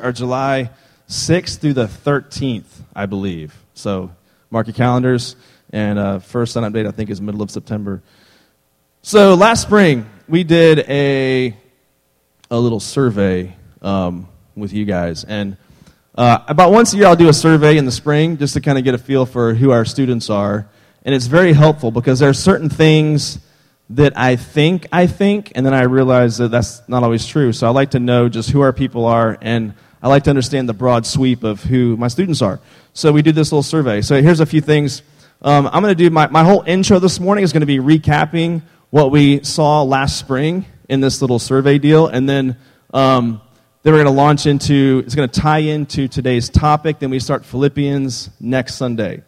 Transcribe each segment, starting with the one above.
are July 6th through the 13th, I believe. So mark your calendars. And uh, first sun update, I think, is middle of September. So last spring, we did a, a little survey um, with you guys. And uh, about once a year, I'll do a survey in the spring just to kind of get a feel for who our students are. And it's very helpful because there are certain things that I think I think, and then I realize that that's not always true. So I like to know just who our people are, and I like to understand the broad sweep of who my students are. So we do this little survey. So here's a few things. Um, I'm going to do my, my whole intro this morning is going to be recapping what we saw last spring in this little survey deal, and then um, then we're going to launch into it's going to tie into today's topic. Then we start Philippians next Sunday.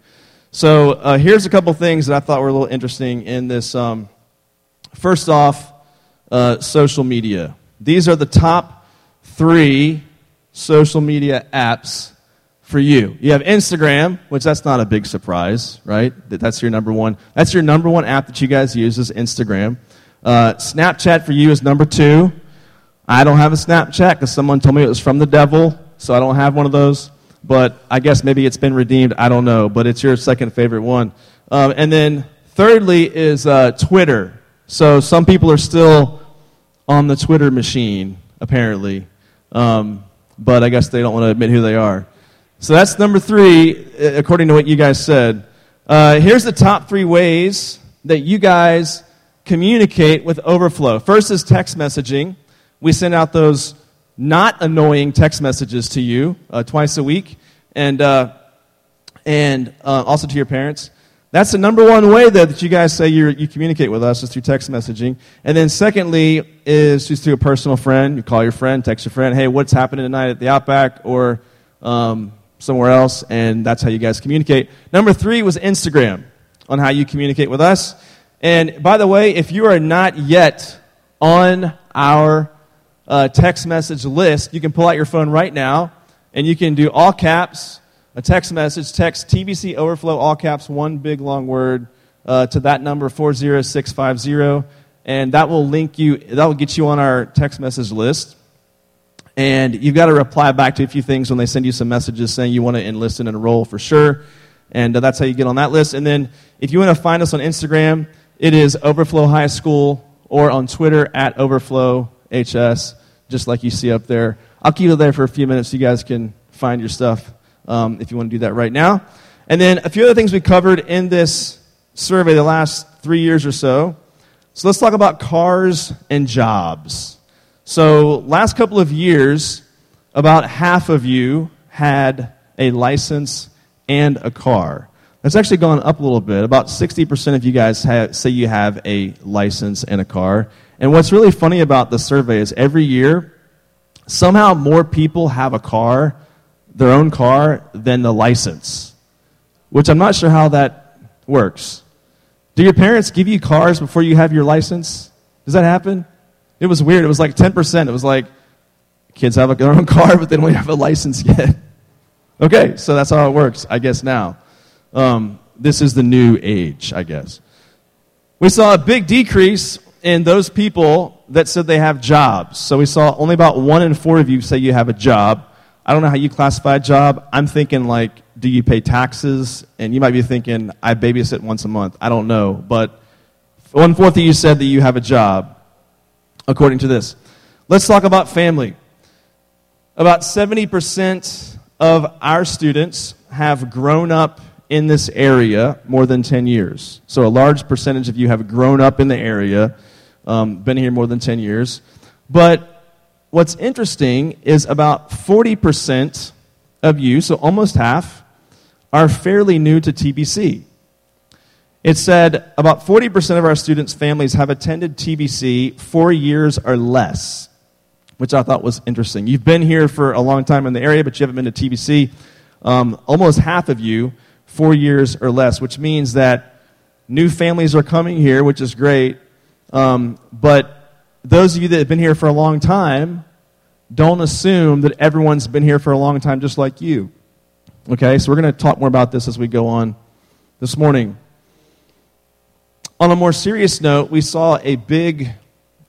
So uh, here's a couple things that I thought were a little interesting in this. Um, First off, uh, social media. These are the top three social media apps for you. You have Instagram, which that's not a big surprise, right? That's your number one. That's your number one app that you guys use is Instagram. Uh, Snapchat for you is number two. I don't have a Snapchat because someone told me it was from the devil, so I don't have one of those. But I guess maybe it's been redeemed. I don't know. But it's your second favorite one. Um, and then thirdly is uh, Twitter. So some people are still on the Twitter machine, apparently. Um, but I guess they don't want to admit who they are. So that's number three, according to what you guys said. Uh, here's the top three ways that you guys communicate with Overflow. First is text messaging. We send out those not annoying text messages to you uh, twice a week, and, uh, and uh, also to your parents. That's the number one way that, you guys say you you communicate with us is through text messaging. And then secondly is just through a personal friend. You call your friend, text your friend, hey, what's happening tonight at the Outback or um, somewhere else, and that's how you guys communicate. Number three was Instagram on how you communicate with us. And by the way, if you are not yet on our uh, text message list, you can pull out your phone right now and you can do all caps a text message, text TBC Overflow, all caps, one big long word, uh, to that number, 40650. And that will link you, that will get you on our text message list. And you've got to reply back to a few things when they send you some messages saying you want to enlist and enroll for sure. And uh, that's how you get on that list. And then if you want to find us on Instagram, it is Overflow High School or on Twitter at Overflow HS, just like you see up there. I'll keep it there for a few minutes so you guys can find your stuff um, if you want to do that right now. And then a few other things we covered in this survey the last three years or so. So let's talk about cars and jobs. So, last couple of years, about half of you had a license and a car. That's actually gone up a little bit. About 60% of you guys have, say you have a license and a car. And what's really funny about the survey is every year, somehow more people have a car their own car than the license, which I'm not sure how that works. Do your parents give you cars before you have your license? Does that happen? It was weird. It was like 10%. It was like kids have their own car, but they don't have a license yet. okay, so that's how it works, I guess, now. Um, this is the new age, I guess. We saw a big decrease in those people that said they have jobs. So we saw only about one in four of you say you have a job. I don't know how you classify a job. I'm thinking like, do you pay taxes? And you might be thinking, I babysit once a month. I don't know. But one fourth of you said that you have a job, according to this. Let's talk about family. About 70% of our students have grown up in this area more than 10 years. So a large percentage of you have grown up in the area, um, been here more than 10 years. But what's interesting is about 40% of you, so almost half, are fairly new to TBC. It said about 40% of our students' families have attended TBC four years or less, which I thought was interesting. You've been here for a long time in the area, but you haven't been to TBC. Um, almost half of you, four years or less, which means that new families are coming here, which is great. Um, but those of you that have been here for a long time, don't assume that everyone's been here for a long time just like you. Okay, so we're going to talk more about this as we go on this morning. On a more serious note, we saw a big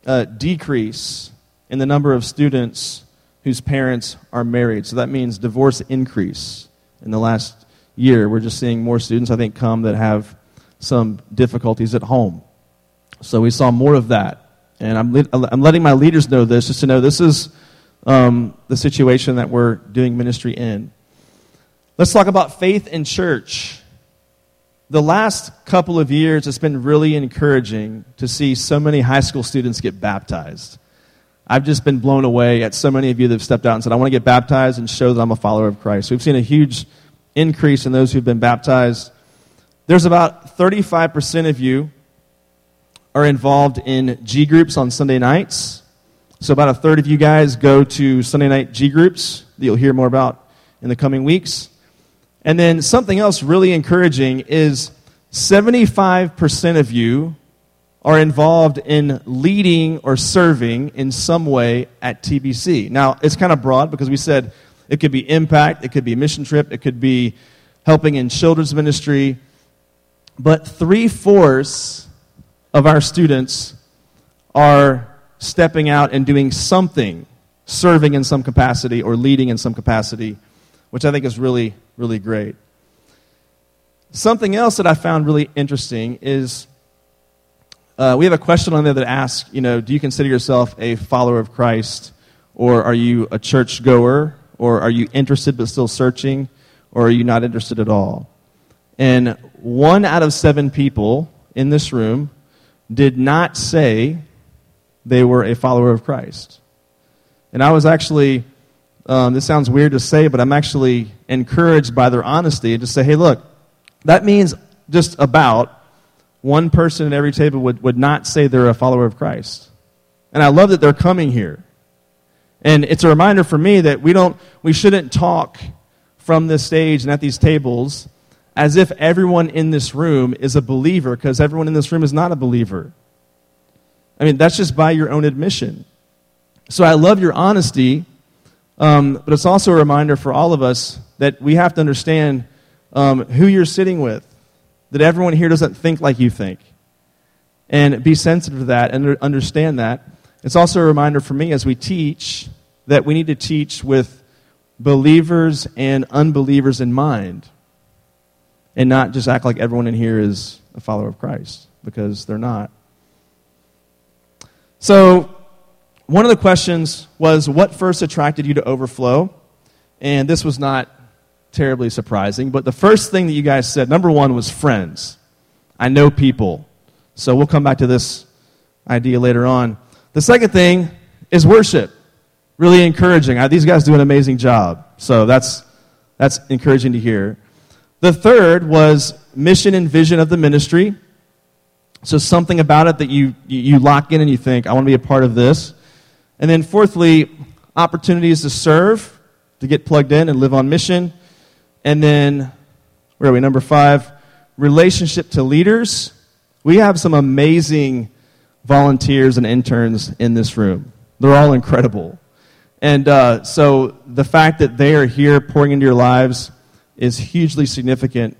uh, decrease in the number of students whose parents are married. So that means divorce increase. In the last year, we're just seeing more students, I think, come that have some difficulties at home. So we saw more of that. And I'm, I'm letting my leaders know this just to know this is um, the situation that we're doing ministry in. Let's talk about faith in church. The last couple of years, it's been really encouraging to see so many high school students get baptized. I've just been blown away at so many of you that have stepped out and said, I want to get baptized and show that I'm a follower of Christ. We've seen a huge increase in those who've been baptized. There's about 35% of you are involved in G groups on Sunday nights. So about a third of you guys go to Sunday night G groups that you'll hear more about in the coming weeks. And then something else really encouraging is 75% of you are involved in leading or serving in some way at TBC. Now, it's kind of broad because we said it could be impact, it could be mission trip, it could be helping in children's ministry. But three fourths of our students are stepping out and doing something, serving in some capacity or leading in some capacity, which I think is really, really great. Something else that I found really interesting is uh, we have a question on there that asks, you know, do you consider yourself a follower of Christ? Or are you a church goer? Or are you interested but still searching? Or are you not interested at all? And one out of seven people in this room did not say they were a follower of Christ. And I was actually, um, this sounds weird to say, but I'm actually encouraged by their honesty to say, hey, look, that means just about one person at every table would, would not say they're a follower of Christ. And I love that they're coming here. And it's a reminder for me that we don't we shouldn't talk from this stage and at these tables as if everyone in this room is a believer because everyone in this room is not a believer. I mean, that's just by your own admission. So I love your honesty, um, but it's also a reminder for all of us that we have to understand um, who you're sitting with that everyone here doesn't think like you think. And be sensitive to that and understand that. It's also a reminder for me as we teach that we need to teach with believers and unbelievers in mind and not just act like everyone in here is a follower of Christ because they're not. So, one of the questions was what first attracted you to overflow? And this was not terribly surprising. But the first thing that you guys said, number one, was friends. I know people. So we'll come back to this idea later on. The second thing is worship. Really encouraging. Uh, these guys do an amazing job. So that's, that's encouraging to hear. The third was mission and vision of the ministry. So something about it that you, you lock in and you think, I want to be a part of this. And then fourthly, opportunities to serve, to get plugged in and live on mission. And then, where are we? Number five, relationship to leaders. We have some amazing volunteers and interns in this room. They're all incredible. And uh, so the fact that they are here pouring into your lives is hugely significant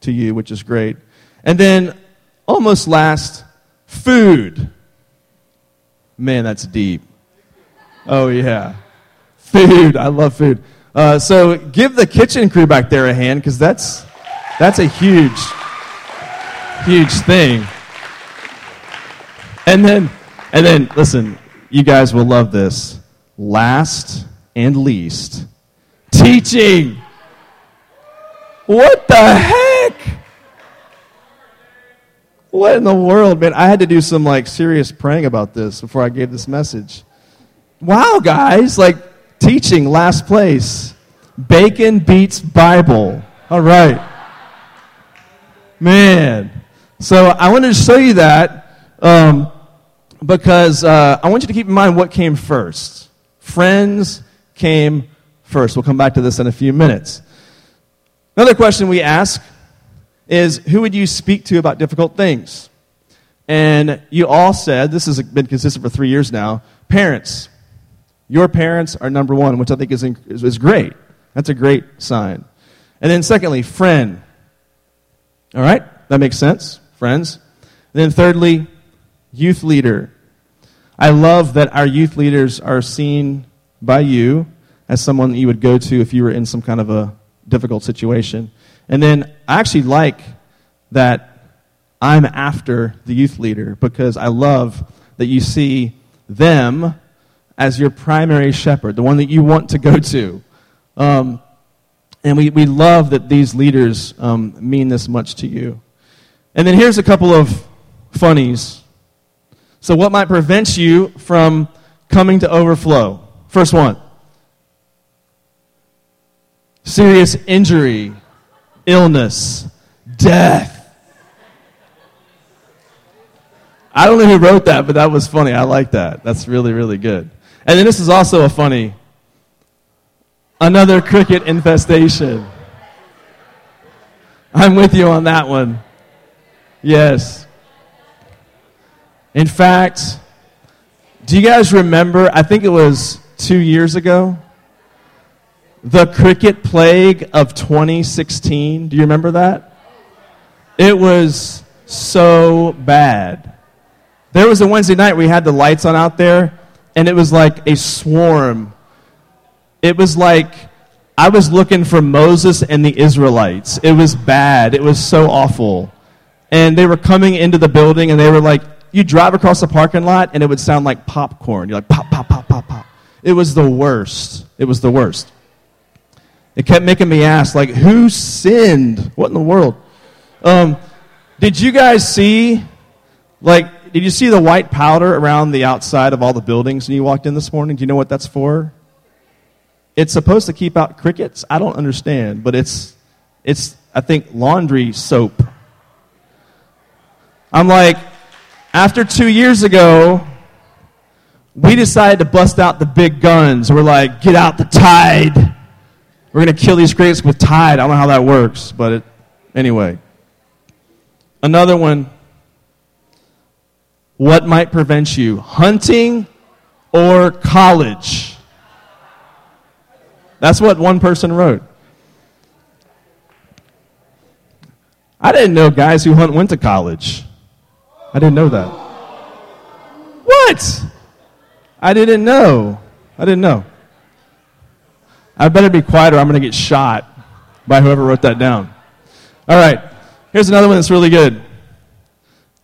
to you, which is great. And then, almost last, food. Man, that's deep. Oh, yeah. Food. I love food. Uh, so give the kitchen crew back there a hand because that's, that's a huge, huge thing. And then, and then, listen, you guys will love this. Last and least, teaching. What the heck? What in the world, man? I had to do some like serious praying about this before I gave this message. Wow, guys, like Teaching, last place. Bacon beats Bible. All right. Man. So I wanted to show you that um, because uh, I want you to keep in mind what came first. Friends came first. We'll come back to this in a few minutes. Another question we ask is who would you speak to about difficult things? And you all said, this has been consistent for three years now, parents. Your parents are number one, which I think is, is great. That's a great sign. And then, secondly, friend. All right? That makes sense. Friends. And then, thirdly, youth leader. I love that our youth leaders are seen by you as someone that you would go to if you were in some kind of a difficult situation. And then I actually like that I'm after the youth leader because I love that you see them as your primary shepherd, the one that you want to go to. Um, and we, we love that these leaders um, mean this much to you. And then here's a couple of funnies. So, what might prevent you from coming to overflow? First one serious injury, illness, death. I don't know who wrote that, but that was funny. I like that. That's really, really good. And then this is also a funny another cricket infestation. I'm with you on that one. Yes. In fact, do you guys remember? I think it was two years ago. The cricket plague of 2016. Do you remember that? It was so bad. There was a Wednesday night we had the lights on out there, and it was like a swarm. It was like I was looking for Moses and the Israelites. It was bad. It was so awful. And they were coming into the building, and they were like, you drive across the parking lot, and it would sound like popcorn. You're like, pop, pop, pop, pop, pop. It was the worst. It was the worst. It kept making me ask, like, who sinned? What in the world? Um, did you guys see, like, did you see the white powder around the outside of all the buildings when you walked in this morning? Do you know what that's for? It's supposed to keep out crickets. I don't understand, but it's, it's I think, laundry soap. I'm like, after two years ago, we decided to bust out the big guns. We're like, get out the tide. We're going to kill these crickets with tide. I don't know how that works, but it, anyway. Another one. What might prevent you? Hunting or college? That's what one person wrote. I didn't know guys who hunt went to college. I didn't know that. What? I didn't know. I didn't know. I better be quiet or I'm going to get shot by whoever wrote that down. All right. Here's another one that's really good.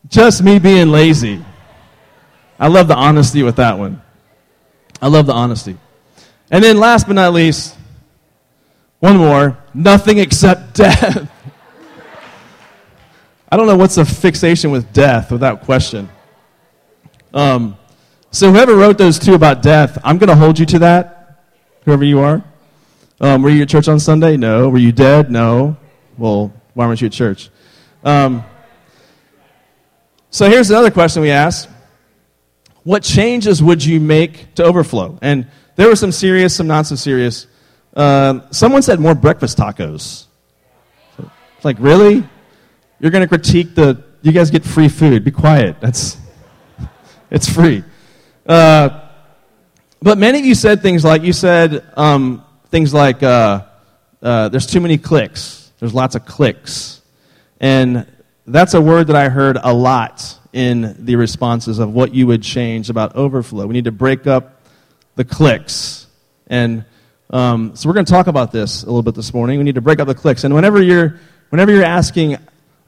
Just me being lazy. I love the honesty with that one. I love the honesty. And then last but not least, one more nothing except death. I don't know what's a fixation with death without question. Um, so, whoever wrote those two about death, I'm going to hold you to that, whoever you are. Um, were you at church on Sunday? No. Were you dead? No. Well, why weren't you at church? Um, so here's another question we asked. What changes would you make to overflow? And there were some serious, some not so serious. Uh, someone said more breakfast tacos. It's like, really? You're going to critique the, you guys get free food. Be quiet. That's, it's free. Uh, but many of you said things like, you said, um, things like uh, uh, there's too many cliques. There's lots of cliques. And that's a word that I heard a lot in the responses of what you would change about overflow. We need to break up the cliques. And um, so we're going to talk about this a little bit this morning. We need to break up the cliques. And whenever you're, whenever you're asking,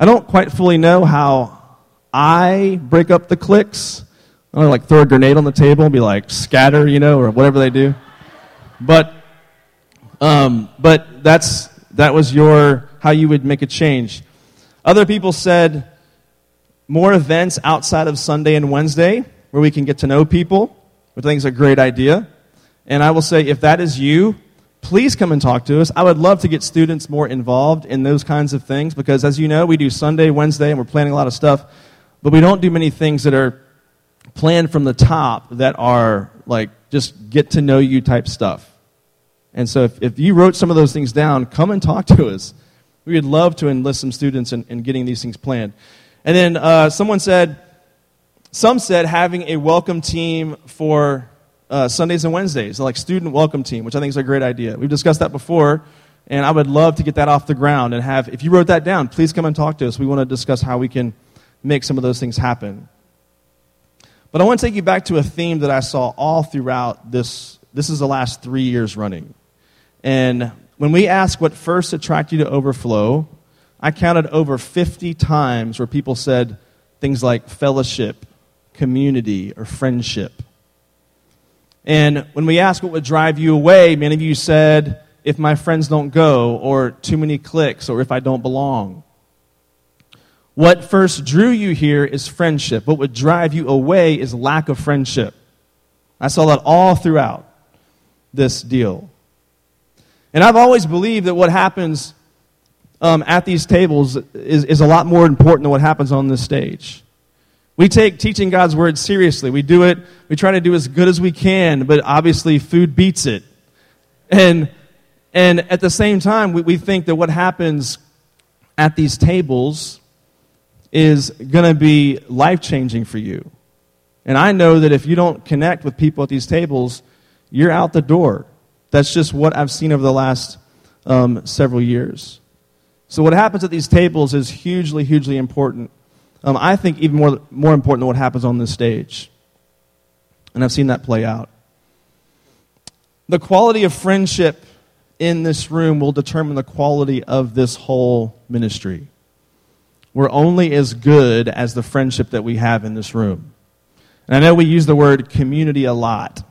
I don't quite fully know how I break up the cliques. I like throw a grenade on the table and be like scatter, you know, or whatever they do. But um, but that's, that was your, how you would make a change. Other people said more events outside of Sunday and Wednesday where we can get to know people, which I think is a great idea. And I will say, if that is you, please come and talk to us. I would love to get students more involved in those kinds of things because, as you know, we do Sunday, Wednesday, and we're planning a lot of stuff, but we don't do many things that are planned from the top that are like just get to know you type stuff. And so if, if you wrote some of those things down, come and talk to us. We would love to enlist some students in, in getting these things planned. And then uh, someone said, some said having a welcome team for uh, Sundays and Wednesdays, like student welcome team, which I think is a great idea. We've discussed that before, and I would love to get that off the ground and have, if you wrote that down, please come and talk to us. We want to discuss how we can make some of those things happen. But I want to take you back to a theme that I saw all throughout this this is the last three years running. And when we ask what first attracted you to overflow, I counted over 50 times where people said things like fellowship, community, or friendship. And when we ask what would drive you away, many of you said, if my friends don't go, or too many cliques, or if I don't belong. What first drew you here is friendship. What would drive you away is lack of friendship. I saw that all throughout this deal. And I've always believed that what happens um, at these tables is, is a lot more important than what happens on this stage. We take teaching God's word seriously. We do it, we try to do as good as we can, but obviously food beats it. And, and at the same time, we, we think that what happens at these tables is going to be life changing for you. And I know that if you don't connect with people at these tables, you're out the door. That's just what I've seen over the last um, several years. So, what happens at these tables is hugely, hugely important. Um, I think even more, more important than what happens on this stage. And I've seen that play out. The quality of friendship in this room will determine the quality of this whole ministry. We're only as good as the friendship that we have in this room. And I know we use the word community a lot,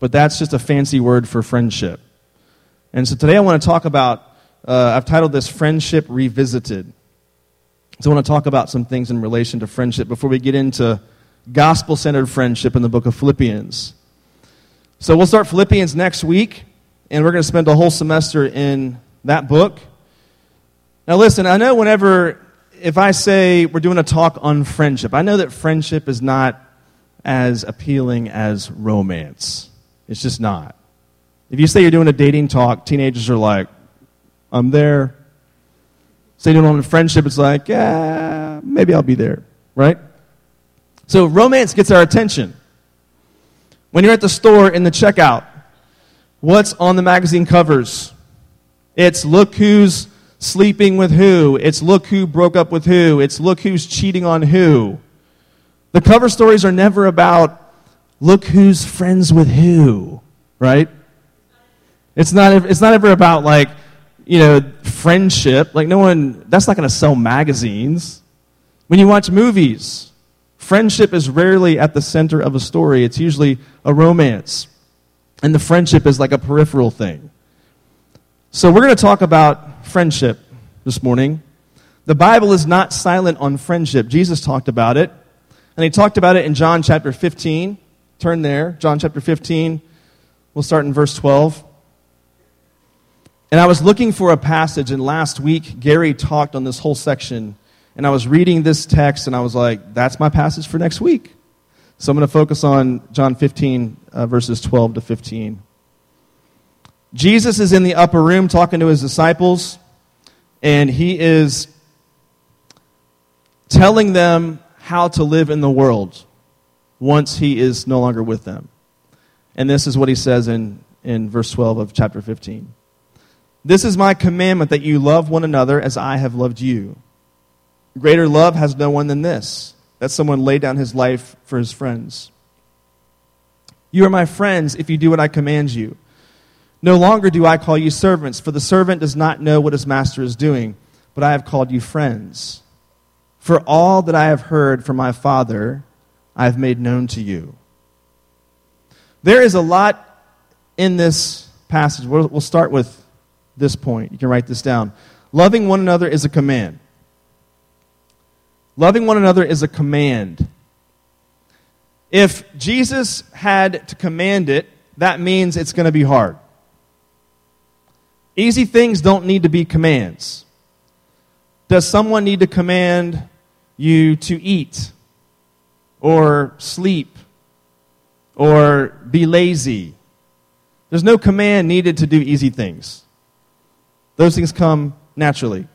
but that's just a fancy word for friendship. And so today I want to talk about uh, I've titled this Friendship Revisited. So I want to talk about some things in relation to friendship before we get into gospel centered friendship in the book of Philippians. So we'll start Philippians next week, and we're going to spend a whole semester in that book. Now, listen, I know whenever, if I say we're doing a talk on friendship, I know that friendship is not as appealing as romance. It's just not. If you say you're doing a dating talk, teenagers are like, I'm there. Say you on a friendship, it's like, yeah, maybe I'll be there, right? So romance gets our attention. When you're at the store in the checkout, what's on the magazine covers? It's look who's sleeping with who. It's look who broke up with who. It's look who's cheating on who. The cover stories are never about look who's friends with who, right? It's not, it's not ever about like, you know, friendship. Like, no one, that's not going to sell magazines. When you watch movies, friendship is rarely at the center of a story, it's usually a romance. And the friendship is like a peripheral thing. So, we're going to talk about friendship this morning. The Bible is not silent on friendship. Jesus talked about it. And he talked about it in John chapter 15. Turn there, John chapter 15. We'll start in verse 12. And I was looking for a passage, and last week Gary talked on this whole section, and I was reading this text, and I was like, that's my passage for next week. So I'm going to focus on John 15, uh, verses 12 to 15. Jesus is in the upper room talking to his disciples, and he is telling them how to live in the world once he is no longer with them. And this is what he says in, in verse 12 of chapter 15. This is my commandment that you love one another as I have loved you. Greater love has no one than this that someone lay down his life for his friends. You are my friends if you do what I command you. No longer do I call you servants, for the servant does not know what his master is doing, but I have called you friends. For all that I have heard from my Father, I have made known to you. There is a lot in this passage. We'll, we'll start with this point. You can write this down. Loving one another is a command. Loving one another is a command. If Jesus had to command it, that means it's going to be hard. Easy things don't need to be commands. Does someone need to command you to eat or sleep or be lazy? There's no command needed to do easy things. Those things come naturally.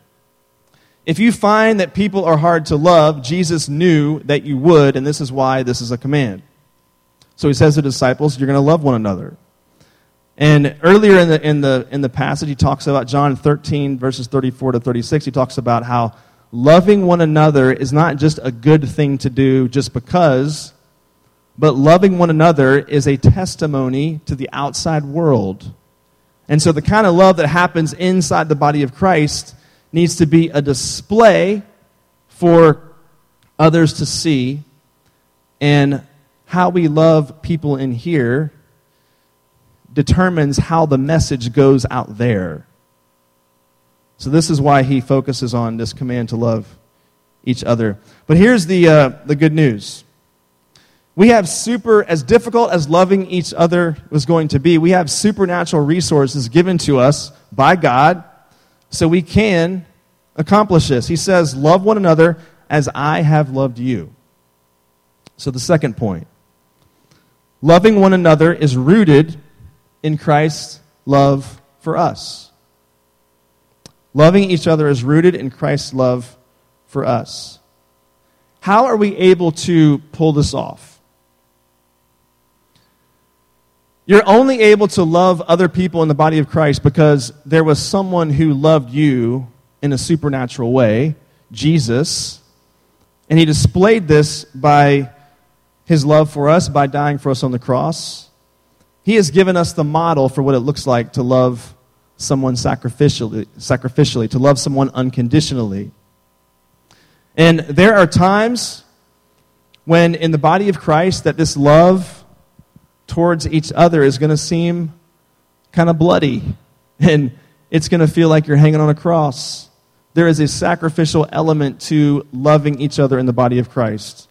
If you find that people are hard to love, Jesus knew that you would, and this is why this is a command. So he says to the disciples, You're going to love one another. And earlier in the, in, the, in the passage, he talks about John 13, verses 34 to 36. He talks about how loving one another is not just a good thing to do just because, but loving one another is a testimony to the outside world. And so the kind of love that happens inside the body of Christ needs to be a display for others to see. And how we love people in here determines how the message goes out there. So, this is why he focuses on this command to love each other. But here's the, uh, the good news. We have super, as difficult as loving each other was going to be, we have supernatural resources given to us by God so we can accomplish this. He says, Love one another as I have loved you. So, the second point loving one another is rooted in Christ's love for us. Loving each other is rooted in Christ's love for us. How are we able to pull this off? You're only able to love other people in the body of Christ because there was someone who loved you in a supernatural way, Jesus, and he displayed this by his love for us, by dying for us on the cross. He has given us the model for what it looks like to love someone sacrificially, sacrificially to love someone unconditionally. And there are times when in the body of Christ that this love towards each other is going to seem kind of bloody and it's going to feel like you're hanging on a cross. There is a sacrificial element to loving each other in the body of Christ.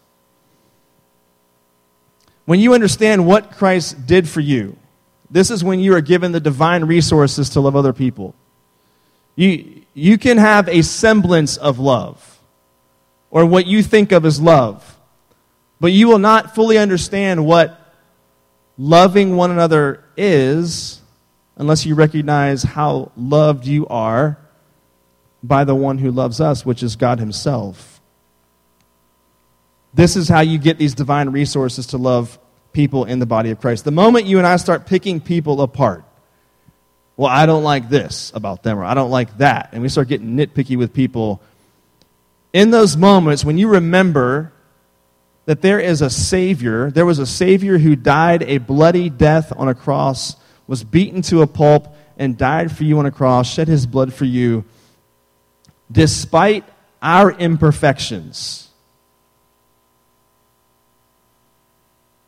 When you understand what Christ did for you, this is when you are given the divine resources to love other people. You, you can have a semblance of love, or what you think of as love, but you will not fully understand what loving one another is unless you recognize how loved you are by the one who loves us, which is God Himself. This is how you get these divine resources to love people in the body of Christ. The moment you and I start picking people apart, well, I don't like this about them, or I don't like that, and we start getting nitpicky with people, in those moments when you remember that there is a Savior. There was a Savior who died a bloody death on a cross, was beaten to a pulp, and died for you on a cross, shed his blood for you, despite our imperfections.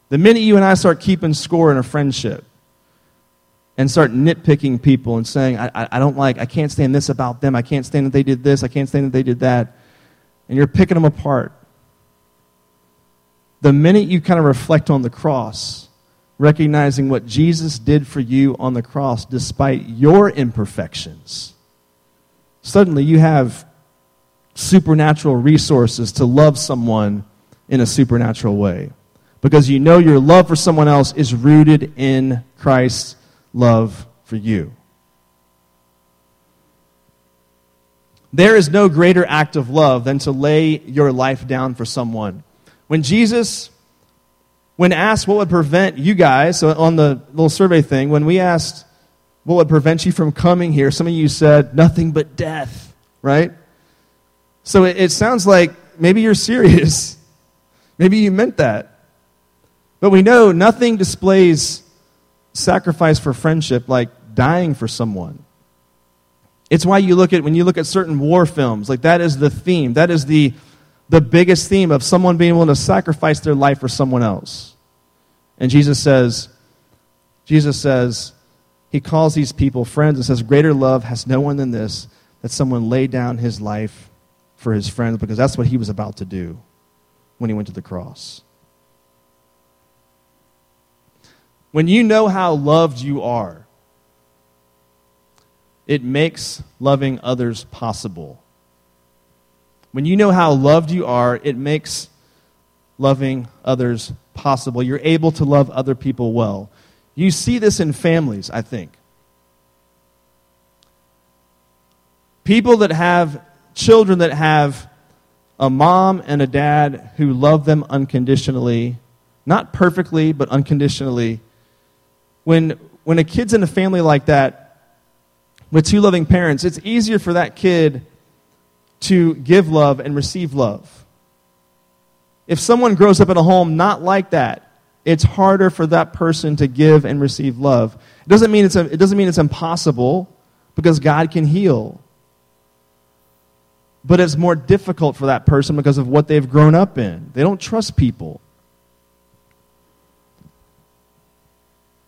The minute you and I start keeping score in a friendship and start nitpicking people and saying, I, I, don't like, I can't stand this about them, I can't stand that they did this, I can't stand that they did that, and you're picking them apart the minute you kind of reflect on the cross, recognizing what Jesus did for you on the cross despite your imperfections, suddenly you have supernatural resources to love someone in a supernatural way. Because you know your love for someone else is rooted in Christ's love for you. There is no greater act of love than to lay your life down for someone. When Jesus, when asked what would prevent you guys, so on the little survey thing, when we asked what would prevent you from coming here, some of you said nothing but death, right? So it, it sounds like maybe you're serious. maybe you meant that. But we know nothing displays sacrifice for friendship like dying for someone. It's why you look at, when you look at certain war films, like that is the theme. That is the the biggest theme of someone being willing to sacrifice their life for someone else. And Jesus says, Jesus says, he calls these people friends and says, Greater love has no one than this, that someone lay down his life for his friends, because that's what he was about to do when he went to the cross. When you know how loved you are, it makes loving others possible. When you know how loved you are, it makes loving others possible. You're able to love other people well. You see this in families, I think. People that have children that have a mom and a dad who love them unconditionally, not perfectly, but unconditionally. When, when a kid's in a family like that, with two loving parents, it's easier for that kid to give love and receive love. If someone grows up in a home not like that, it's harder for that person to give and receive love. It doesn't mean it's, it doesn't mean it's impossible because God can heal. But it's more difficult for that person because of what they've grown up in. They don't trust people.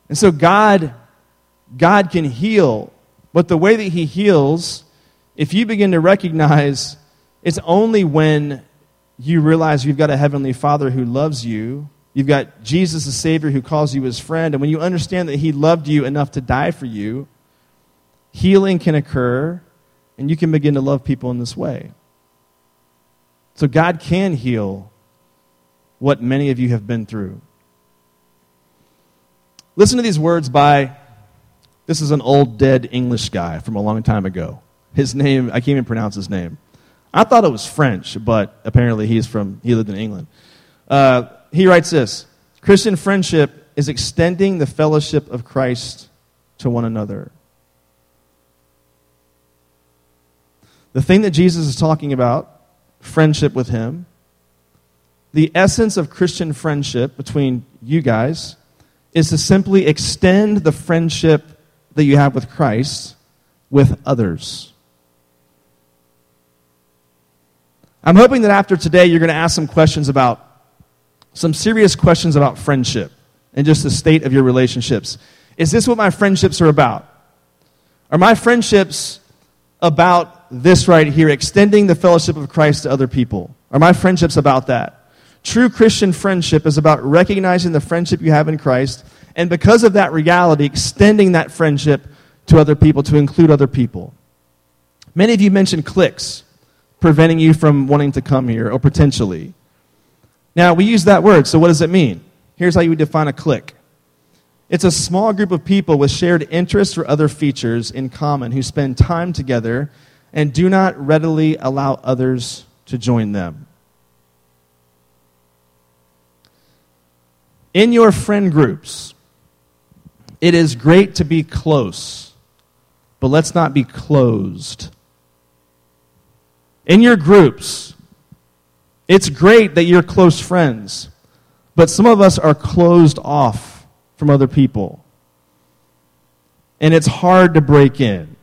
And so God, God can heal, but the way that He heals, if you begin to recognize it's only when you realize you've got a heavenly Father who loves you, you've got Jesus, the Savior, who calls you his friend, and when you understand that He loved you enough to die for you, healing can occur, and you can begin to love people in this way. So God can heal what many of you have been through. Listen to these words by this is an old dead English guy from a long time ago. His name, I can't even pronounce his name. I thought it was French, but apparently he's from, he lived in England. Uh, he writes this Christian friendship is extending the fellowship of Christ to one another. The thing that Jesus is talking about, friendship with him, the essence of Christian friendship between you guys is to simply extend the friendship that you have with Christ with others. I'm hoping that after today, you're going to ask some questions about, some serious questions about friendship and just the state of your relationships. Is this what my friendships are about? Are my friendships about this right here, extending the fellowship of Christ to other people? Are my friendships about that? True Christian friendship is about recognizing the friendship you have in Christ, and because of that reality, extending that friendship to other people, to include other people. Many of you mentioned cliques preventing you from wanting to come here, or potentially. Now, we use that word, so what does it mean? Here's how you would define a clique it's a small group of people with shared interests or other features in common who spend time together and do not readily allow others to join them. In your friend groups, it is great to be close, but let's not be closed. In your groups, it's great that you're close friends, but some of us are closed off from other people. And it's hard to break in.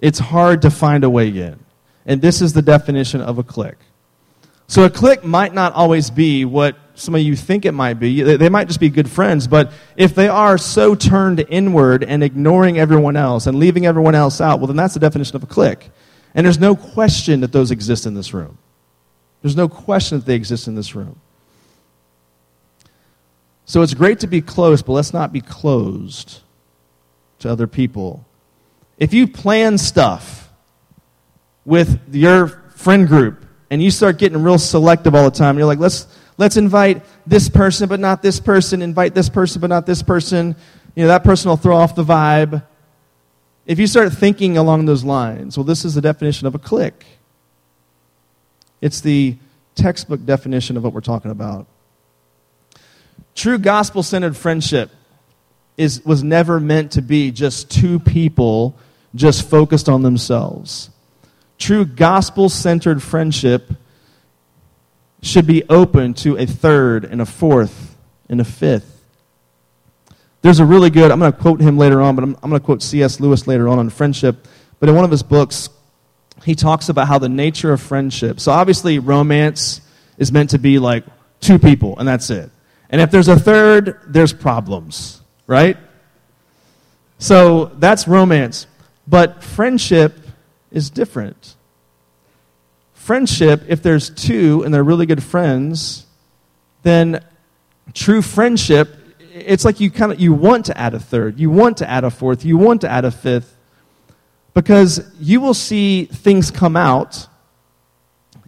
It's hard to find a way in. And this is the definition of a clique. So a clique might not always be what some of you think it might be. They might just be good friends, but if they are so turned inward and ignoring everyone else and leaving everyone else out, well, then that's the definition of a clique. And there's no question that those exist in this room. There's no question that they exist in this room. So it's great to be close, but let's not be closed to other people. If you plan stuff with your friend group and you start getting real selective all the time, you're like, let's let's invite this person but not this person, invite this person but not this person. You know, that person will throw off the vibe. If you start thinking along those lines, well, this is the definition of a clique. It's the textbook definition of what we're talking about. True gospel centered friendship is, was never meant to be just two people just focused on themselves. True gospel centered friendship should be open to a third and a fourth and a fifth. There's a really good, I'm going to quote him later on, but I'm, I'm going to quote C.S. Lewis later on on friendship. But in one of his books, he talks about how the nature of friendship. So obviously, romance is meant to be like two people, and that's it. And if there's a third, there's problems, right? So that's romance. But friendship is different friendship, if there's two and they're really good friends, then true friendship, it's like you kind of you want to add a third, you want to add a fourth, you want to add a fifth, because you will see things come out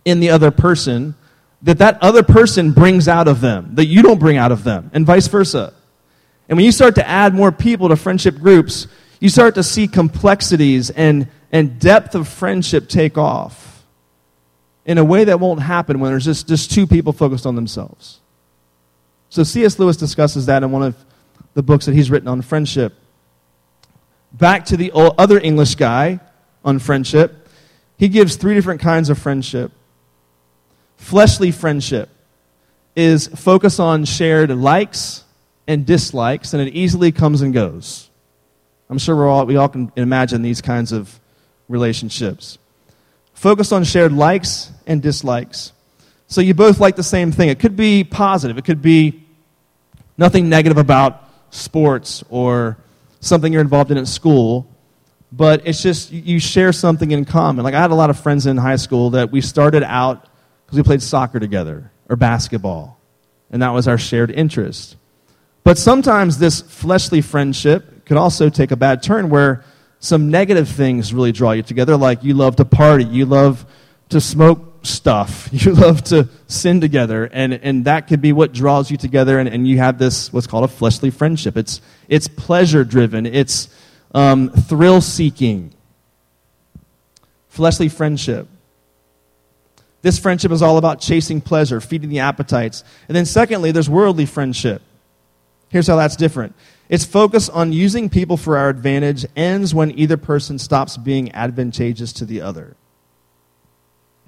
in the other person that that other person brings out of them that you don't bring out of them, and vice versa. And when you start to add more people to friendship groups, you start to see complexities and, and depth of friendship take off in a way that won't happen when there's just, just two people focused on themselves. So C.S. Lewis discusses that in one of the books that he's written on friendship. Back to the other English guy on friendship, he gives three different kinds of friendship. Fleshly friendship is focus on shared likes and dislikes, and it easily comes and goes. I'm sure all, we all can imagine these kinds of relationships. Focus on shared likes and dislikes. So you both like the same thing. It could be positive, it could be nothing negative about sports or something you're involved in at school, but it's just you share something in common. Like I had a lot of friends in high school that we started out because we played soccer together or basketball, and that was our shared interest. But sometimes this fleshly friendship could also take a bad turn where some negative things really draw you together, like you love to party, you love to smoke stuff, you love to sin together, and, and that could be what draws you together, and, and you have this, what's called a fleshly friendship. It's, it's pleasure driven, it's um, thrill seeking. Fleshly friendship. This friendship is all about chasing pleasure, feeding the appetites. And then, secondly, there's worldly friendship. Here's how that's different it's focus on using people for our advantage, ends when either person stops being advantageous to the other.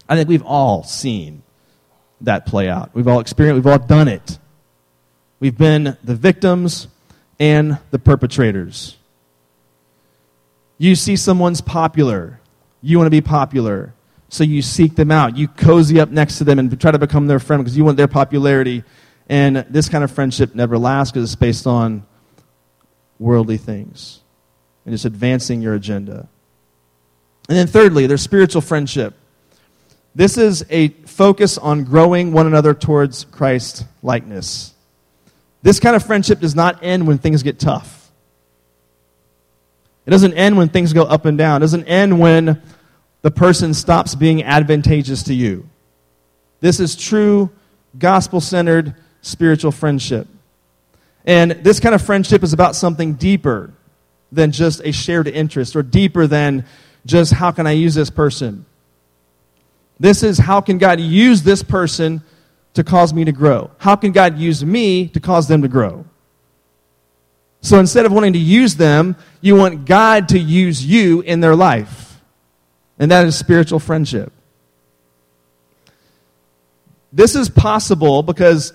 I think we've all seen that play out. We've all experienced, we've all done it. We've been the victims and the perpetrators. You see someone's popular, you want to be popular, so you seek them out. You cozy up next to them and try to become their friend because you want their popularity. And this kind of friendship never lasts because it's based on worldly things and just advancing your agenda. And then, thirdly, there's spiritual friendship. This is a focus on growing one another towards Christ likeness. This kind of friendship does not end when things get tough. It doesn't end when things go up and down. It doesn't end when the person stops being advantageous to you. This is true, gospel centered spiritual friendship. And this kind of friendship is about something deeper than just a shared interest or deeper than just how can I use this person. This is how can God use this person to cause me to grow? How can God use me to cause them to grow? So instead of wanting to use them, you want God to use you in their life. And that is spiritual friendship. This is possible because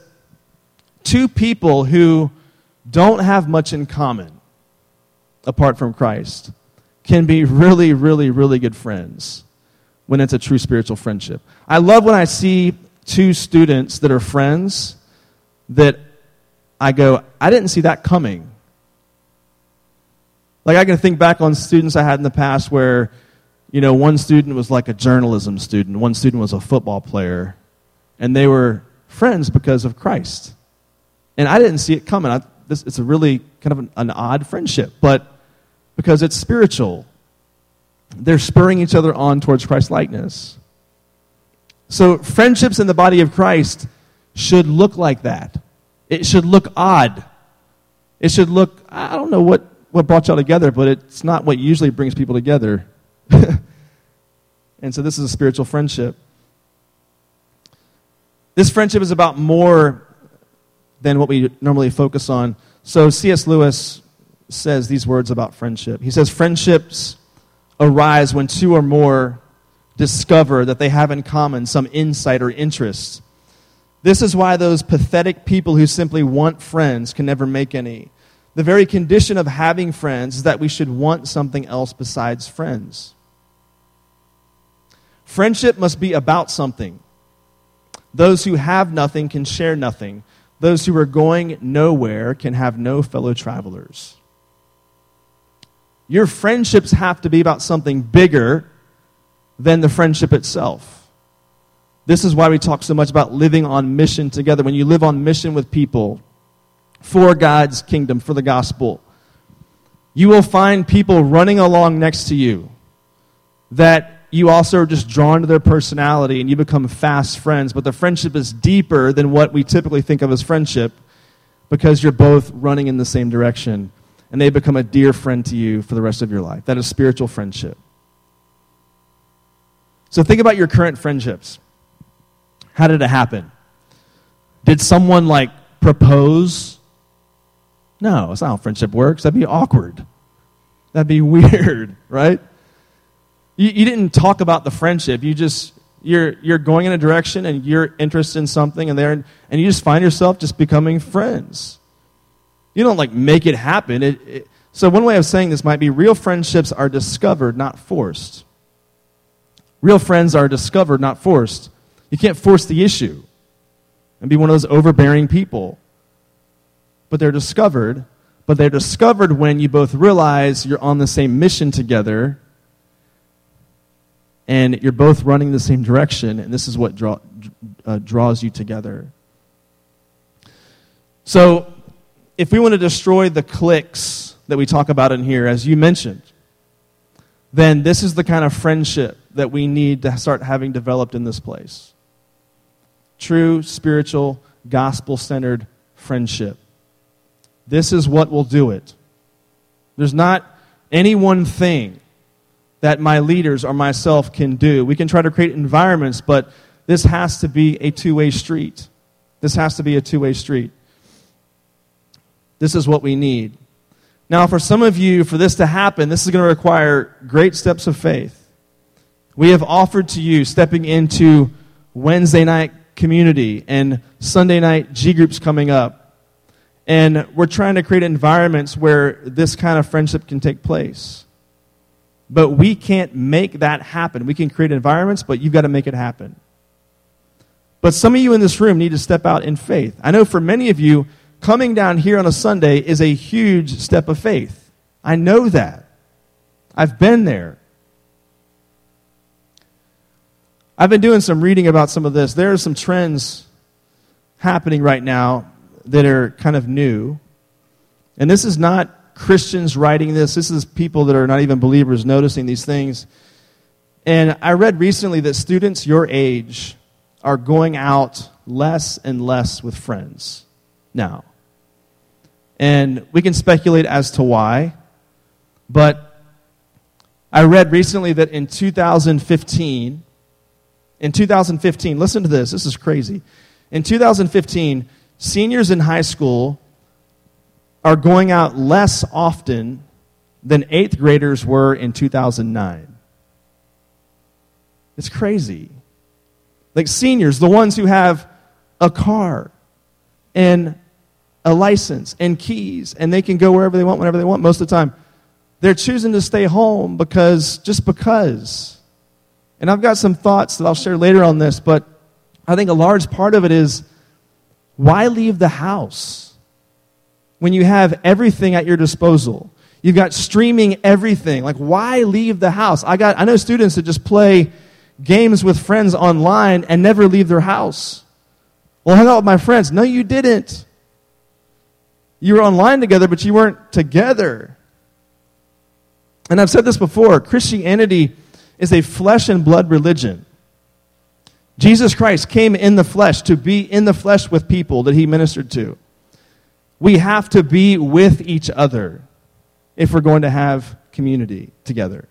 two people who don't have much in common apart from Christ can be really, really, really good friends when it's a true spiritual friendship. I love when I see two students that are friends that I go, I didn't see that coming. Like I can think back on students I had in the past where, you know, one student was like a journalism student, one student was a football player, and they were friends because of Christ. And I didn't see it coming. I, this, it's a really kind of an, an odd friendship, but because it's spiritual, they're spurring each other on towards Christ likeness. So, friendships in the body of Christ should look like that. It should look odd. It should look, I don't know what, what brought y'all together, but it's not what usually brings people together. and so, this is a spiritual friendship. This friendship is about more than what we normally focus on. So, C.S. Lewis says these words about friendship. He says, Friendships arise when two or more discover that they have in common some insight or interest. This is why those pathetic people who simply want friends can never make any. The very condition of having friends is that we should want something else besides friends. Friendship must be about something. Those who have nothing can share nothing. Those who are going nowhere can have no fellow travelers. Your friendships have to be about something bigger than the friendship itself. This is why we talk so much about living on mission together. When you live on mission with people for God's kingdom, for the gospel, you will find people running along next to you that you also are just drawn to their personality and you become fast friends. But the friendship is deeper than what we typically think of as friendship because you're both running in the same direction and they become a dear friend to you for the rest of your life. That is spiritual friendship. So think about your current friendships. How did it happen? Did someone like propose? No, that's not how friendship works. That'd be awkward. That'd be weird, right? You, you didn't talk about the friendship. You just you're you're going in a direction and you're interested in something and there and you just find yourself just becoming friends. You don't like make it happen. It, it, so, one way of saying this might be real friendships are discovered, not forced. Real friends are discovered, not forced. You can't force the issue and be one of those overbearing people. But they're discovered. But they're discovered when you both realize you're on the same mission together and you're both running the same direction, and this is what draw, uh, draws you together. So, if we want to destroy the cliques that we talk about in here, as you mentioned, then this is the kind of friendship that we need to start having developed in this place. True, spiritual, gospel centered friendship. This is what will do it. There's not any one thing that my leaders or myself can do. We can try to create environments, but this has to be a two way street. This has to be a two way street. This is what we need. Now, for some of you, for this to happen, this is going to require great steps of faith. We have offered to you stepping into Wednesday night community and Sunday night G groups coming up. And we're trying to create environments where this kind of friendship can take place. But we can't make that happen. We can create environments, but you've got to make it happen. But some of you in this room need to step out in faith. I know for many of you, coming down here on a Sunday is a huge step of faith. I know that. I've been there. I've been doing some reading about some of this. There are some trends happening right now that are kind of new. And this is not Christians writing this. This is people that are not even believers noticing these things. And I read recently that students your age are going out less and less with friends now. And we can speculate as to why, but I read recently that in 2015, in 2015, listen to this, this is crazy. In 2015, seniors in high school are going out less often than eighth graders were in 2009. It's crazy. Like seniors, the ones who have a car and a license and keys, and they can go wherever they want, whenever they want, most of the time, they're choosing to stay home because, just because. And I've got some thoughts that I'll share later on this, but I think a large part of it is why leave the house? When you have everything at your disposal. You've got streaming everything. Like, why leave the house? I, got, I know students that just play games with friends online and never leave their house. Well, hang out with my friends. No, you didn't. You were online together, but you weren't together. And I've said this before Christianity is a flesh and blood religion. Jesus Christ came in the flesh to be in the flesh with people that he ministered to. We have to be with each other if we're going to have community together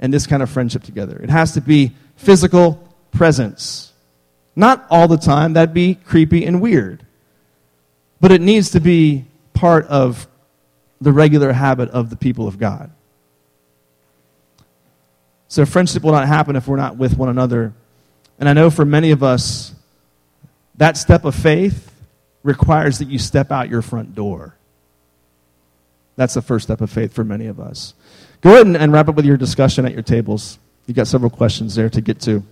and this kind of friendship together. It has to be physical presence. Not all the time, that'd be creepy and weird. But it needs to be part of the regular habit of the people of God. So, friendship will not happen if we're not with one another. And I know for many of us, that step of faith requires that you step out your front door. That's the first step of faith for many of us. Go ahead and, and wrap up with your discussion at your tables. You've got several questions there to get to.